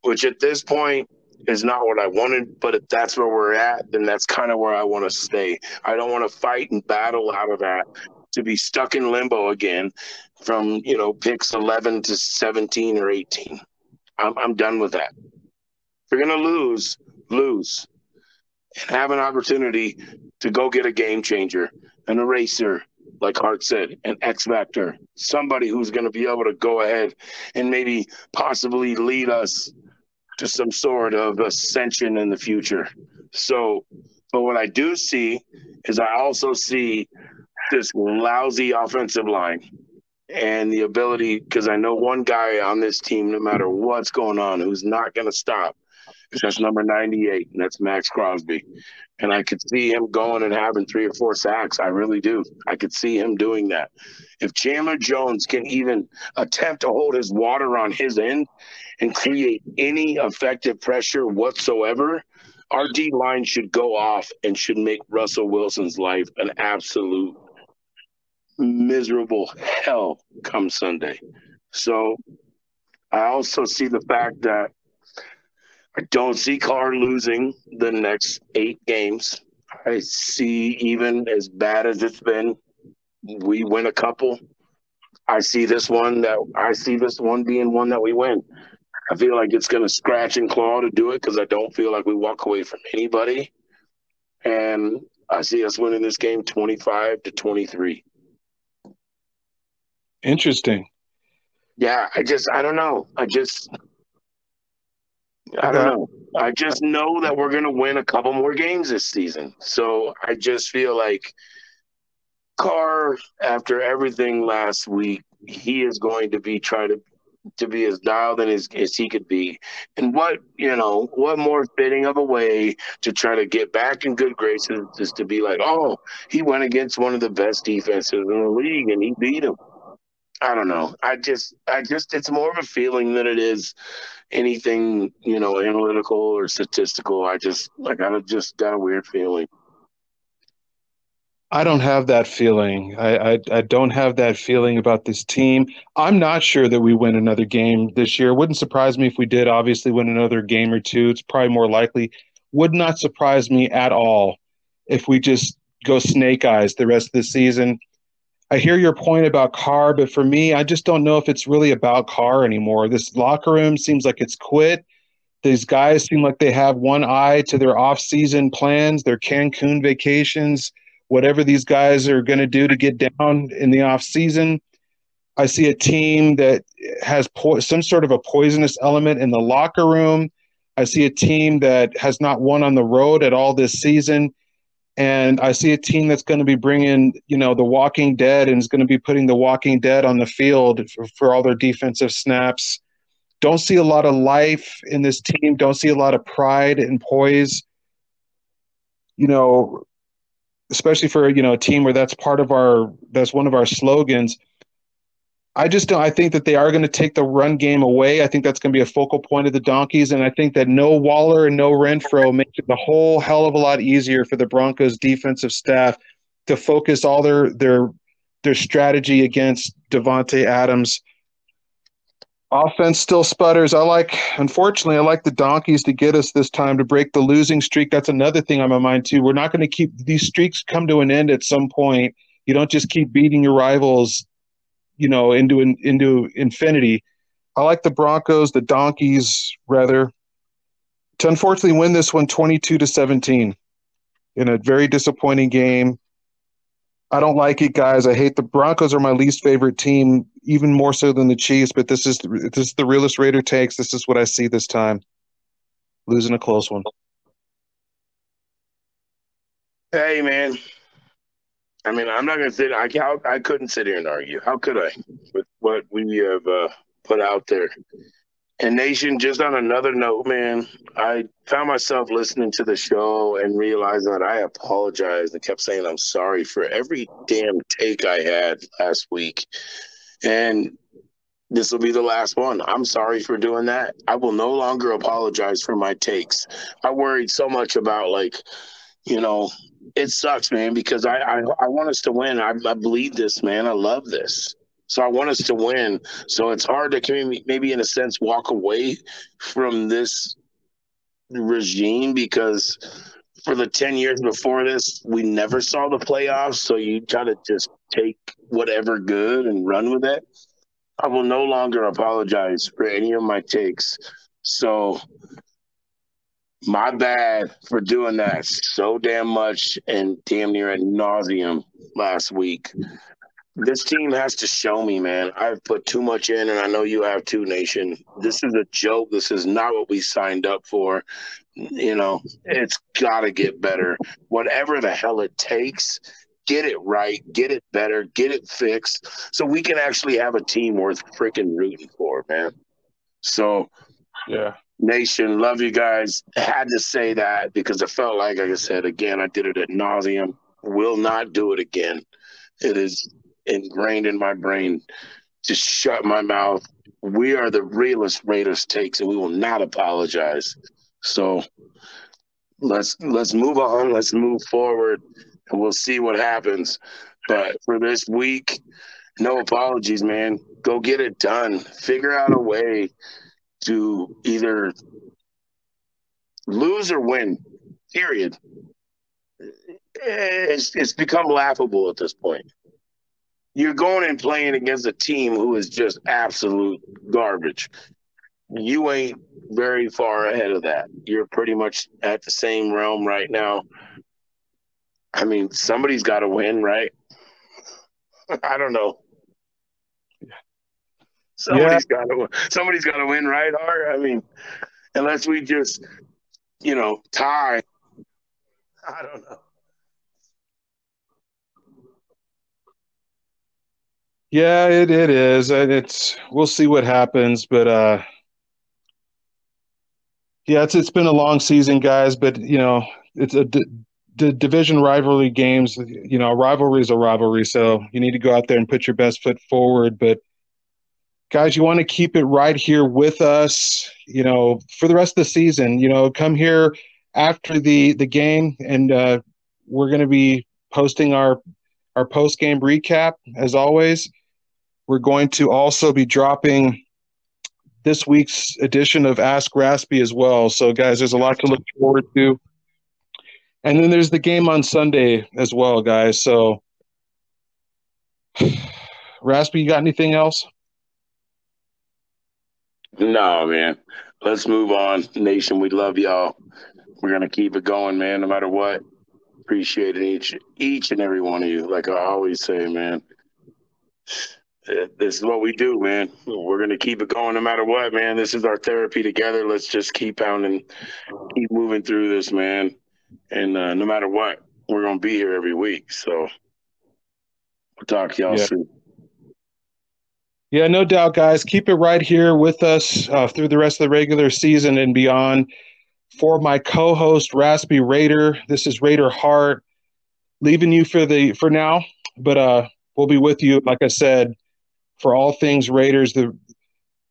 which at this point is not what I wanted. But if that's where we're at, then that's kind of where I want to stay. I don't want to fight and battle out of that to be stuck in limbo again from, you know, picks 11 to 17 or 18. I'm, I'm done with that. If you're going to lose, lose and have an opportunity to go get a game changer, an eraser, like Hart said, an X Factor, somebody who's going to be able to go ahead and maybe possibly lead us to some sort of ascension in the future. So, but what I do see is I also see this lousy offensive line and the ability, because I know one guy on this team, no matter what's going on, who's not going to stop. That's number 98, and that's Maxx Crosby. And I could see him going and having three or four sacks. I really do. I could see him doing that. If Chandler Jones can even attempt to hold his water on his end and create any effective pressure whatsoever, our D line should go off and should make Russell Wilson's life an absolute miserable hell come Sunday. So I also see the fact that I don't see Carr losing the next eight games. I see even as bad as it's been, we win a couple. I see this one that I see this one being one that we win. I feel like it's going to scratch and claw to do it because I don't feel like we walk away from anybody. And I see us winning this game 25 to 23. Interesting. Yeah, I just, I don't know. I just, I don't know. I just know that we're going to win a couple more games this season. So I just feel like Carr, after everything last week, he is going to be trying to to be as dialed in as, as he could be. And what, you know, what more fitting of a way to try to get back in good graces is to be like, oh, he went against one of the best defenses in the league and he beat him. I don't know. I just, I just, it's more of a feeling than it is anything, you know, analytical or statistical. I just, like, I just got a weird feeling. I don't have that feeling. I, I, I don't have that feeling about this team. I'm not sure that we win another game this year. Wouldn't surprise me if we did. Obviously, win another game or two. It's probably more likely. Would not surprise me at all if we just go snake eyes the rest of the season. I hear your point about Carr, but for me, I just don't know if it's really about Carr anymore. This locker room seems like it's quit. These guys seem like they have one eye to their off-season plans, their Cancun vacations whatever these guys are going to do to get down in the off season. I see a team that has po- some sort of a poisonous element in the locker room. I see a team that has not won on the road at all this season. And I see a team that's going to be bringing, you know, the Walking Dead and is going to be putting the Walking Dead on the field for, for all their defensive snaps. Don't see a lot of life in this team. Don't see a lot of pride and poise. You know, especially for you know a team where that's part of our that's one of our slogans. I just don't. I think that they are going to take the run game away. I think that's going to be a focal point of the Donkeys, and I think that no Waller and no Renfrow makes it a whole hell of a lot easier for the Broncos defensive staff to focus all their their their strategy against Davante Adams Offense still sputters. I like, unfortunately, I like the donkeys to get us this time to break the losing streak. That's another thing on my mind too. We're not going to keep these streaks come to an end at some point. You don't just keep beating your rivals, you know, into into infinity. I like the Broncos, the donkeys rather, to unfortunately win this one 22 to 17 in a very disappointing game. I don't like it, guys. I hate the Broncos are my least favorite team, even more so than the Chiefs. But this is this is the realest Raider takes. This is what I see this time. Losing a close one. Hey, man. I mean, I'm not gonna sit. I I couldn't sit here and argue. How could I with what we have uh, put out there? And Nation, just on another note, man, I found myself listening to the show and realized that I apologized and kept saying I'm sorry for every damn take I had last week. And this will be the last one. I'm sorry for doing that. I will no longer apologize for my takes. I worried so much about like, you know, it sucks, man, because I I, I want us to win. I, I believe this, man. I love this. So I want us to win. So it's hard to maybe, in a sense, walk away from this regime because for the 10 years before this, we never saw the playoffs. So you try to just take whatever good and run with it. I will no longer apologize for any of my takes. So my bad for doing that so damn much and damn near at nauseum last week this team has to show me, man. I've put too much in, and I know you have too, Nation. This is a joke. This is not what we signed up for. You know, it's got to get better. Whatever the hell it takes, get it right, get it better, get it fixed, so we can actually have a team worth freaking rooting for, man. So, yeah. Nation, love you guys. Had to say that because it felt like, like I said, again, I did it at nauseum. Will not do it again. It is ingrained in my brain to shut my mouth. We are the realest Raiders takes, and we will not apologize. So let's let's move on. Let's move forward, and we'll see what happens. But for this week, no apologies, man. Go get it done. Figure out a way to either lose or win. Period. It's it's become laughable at this point you're going and playing against a team who is just absolute garbage. You ain't very far ahead of that. You're pretty much at the same realm right now. I mean, somebody's got to win, right? I don't know. Somebody's yeah. got to. Somebody's got to win, right? Hart. I mean, unless we just, you know, tie. I don't know. Yeah, it, it is. And it's we'll see what happens, but uh yeah, it's it's been a long season, guys, but you know, it's a the division rivalry games, you know, rivalry is a rivalry, so you need to go out there and put your best foot forward, but guys, you want to keep it right here with us, you know, for the rest of the season. You know, come here after the the game and uh we're going to be posting our our post game recap as always. We're going to also be dropping this week's edition of Ask Raspy as well. So, guys, there's a lot to look forward to. And then there's the game on Sunday as well, guys. So, Raspy, you got anything else? No, man. Let's move on. Nation, we love y'all. We're gonna keep it going, man, no matter what. Appreciate each each and every one of you. Like I always say, man. This is what we do, man. We're gonna keep it going no matter what, man. This is our therapy together. Let's just keep pounding, keep moving through this, man. And uh, no matter what, we're gonna be here every week. So we'll talk to y'all Yeah. soon. Yeah, no doubt, guys. Keep it right here with us uh, through the rest of the regular season and beyond. For my co-host Raspy Raider, this is Raider Hart, leaving you for the for now, but uh, we'll be with you, like I said, for all things Raiders. The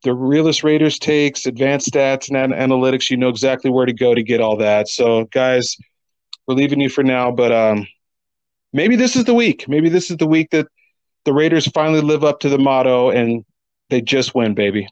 the realest Raiders takes, advanced stats and an- analytics. You know exactly where to go to get all that. So, guys, we're leaving you for now, but um, maybe this is the week. Maybe this is the week that the Raiders finally live up to the motto and they just win, baby.